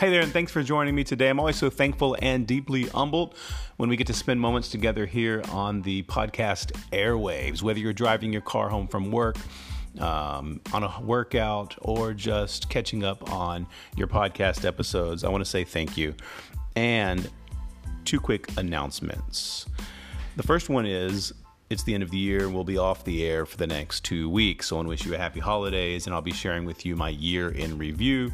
Hey there, and thanks for joining me today. I'm always so thankful and deeply humbled when we get to spend moments together here on the podcast airwaves, whether you're driving your car home from work. Um, on a workout or just catching up on your podcast episodes, I want to say thank you. And two quick announcements. The first one is it's the end of the year and we'll be off the air for the next two weeks. So I want to wish you a happy holidays and I'll be sharing with you my year in review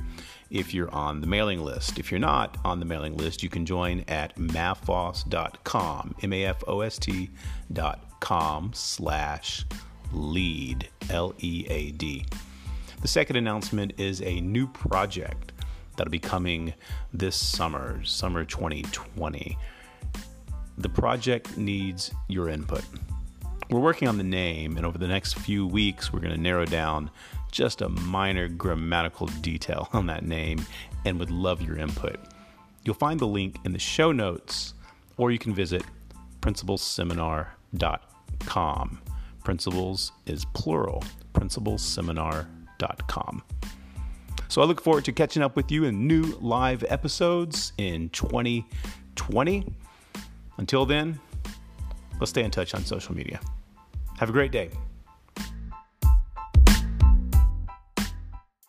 if you're on the mailing list. If you're not on the mailing list, you can join at mafost.com, M-A-F-O-S-T.com slash lead, L-E-A-D. The second announcement is a new project that'll be coming this summer, summer 2020. The project needs your input. We're working on the name, and over the next few weeks, we're going to narrow down just a minor grammatical detail on that name and would love your input. You'll find the link in the show notes, or you can visit principlesseminar.com. Principles is plural, principlesseminar.com. So I look forward to catching up with you in new live episodes in 2020. Until then, let's stay in touch on social media. Have a great day.